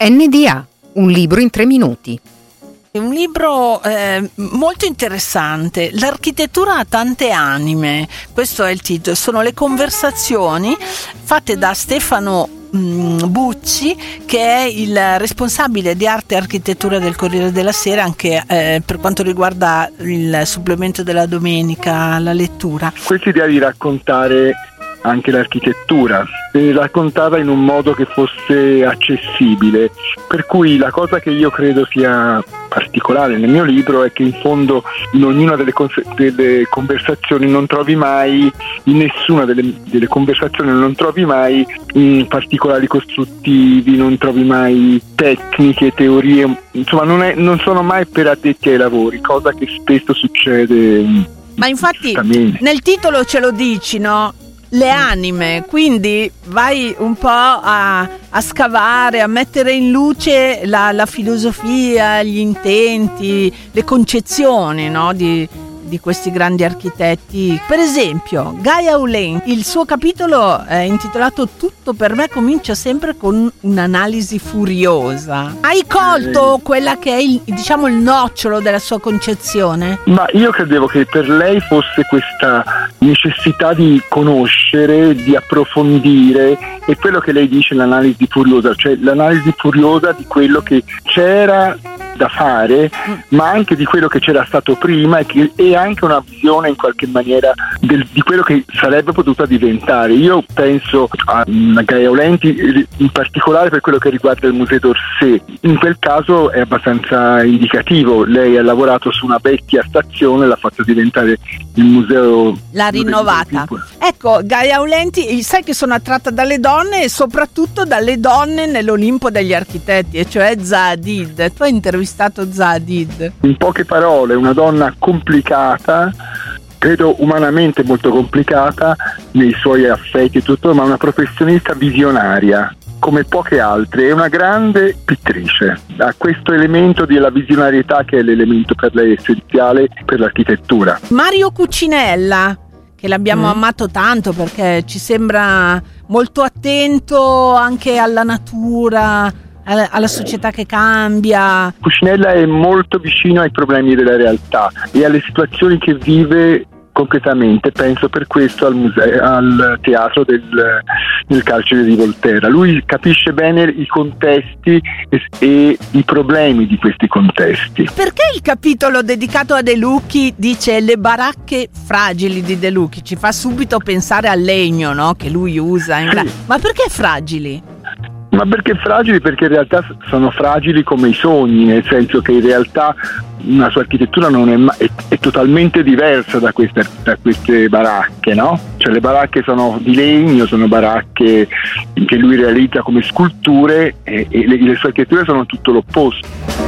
NDA, un libro in tre minuti. Un libro eh, molto interessante, L'architettura ha tante anime, questo è il titolo, sono le conversazioni fatte da Stefano mm, Bucci che è il responsabile di arte e architettura del Corriere della Sera anche eh, per quanto riguarda il supplemento della domenica, la lettura. Questa idea di raccontare anche l'architettura e raccontava in un modo che fosse accessibile. Per cui la cosa che io credo sia particolare nel mio libro è che in fondo in ognuna delle, cons- delle conversazioni non trovi mai, in nessuna delle, delle conversazioni non trovi mai mh, particolari costruttivi, non trovi mai tecniche, teorie, insomma non, è, non sono mai per addetti ai lavori, cosa che spesso succede. Ma infatti nel titolo ce lo dici, no? Le anime, quindi vai un po' a, a scavare, a mettere in luce la, la filosofia, gli intenti, le concezioni no? di, di questi grandi architetti. Per esempio, Gaia Ulen, il suo capitolo è intitolato Tutto per me comincia sempre con un'analisi furiosa. Hai colto quella che è il, diciamo il nocciolo della sua concezione? Ma io credevo che per lei fosse questa necessità di conoscere, di approfondire e quello che lei dice l'analisi furiosa, cioè l'analisi furiosa di quello che c'era da fare, ma anche di quello che c'era stato prima e, che, e anche una visione in qualche maniera del, di quello che sarebbe potuta diventare. Io penso a Gaia Olenti in particolare per quello che riguarda il Museo d'Orsay. In quel caso è abbastanza indicativo, lei ha lavorato su una vecchia stazione e l'ha fatto diventare il museo. L'ha rinnovata. Ecco, Gaia Olenti, sai che sono attratta dalle donne e soprattutto dalle donne nell'Olimpo degli architetti, e cioè Zadid. Tu hai intervistato intervistato Zadid? In poche parole, una donna complicata, credo umanamente molto complicata nei suoi affetti e tutto, ma una professionista visionaria come poche altre, è una grande pittrice. Ha questo elemento della visionarietà che è l'elemento per lei essenziale per l'architettura. Mario Cucinella, che l'abbiamo mm. amato tanto perché ci sembra molto attento anche alla natura, alla società che cambia. Cucinella è molto vicino ai problemi della realtà e alle situazioni che vive concretamente, penso per questo al, museo, al teatro del, del, carcere di Volterra. Lui capisce bene i contesti e, e, i problemi di questi contesti. Perché il capitolo dedicato a De Lucchi dice le baracche fragili di De Lucchi? Ci fa subito pensare al legno no? che lui usa. Sì. Ma perché fragili? Ma perché fragili? Perché in realtà sono fragili come i sogni, nel senso che in realtà una sua architettura è, è, è, totalmente diversa da queste, da queste baracche, no? Cioè le baracche sono di legno, sono baracche che lui realizza come sculture e, e le, le sue architetture sono tutto l'opposto.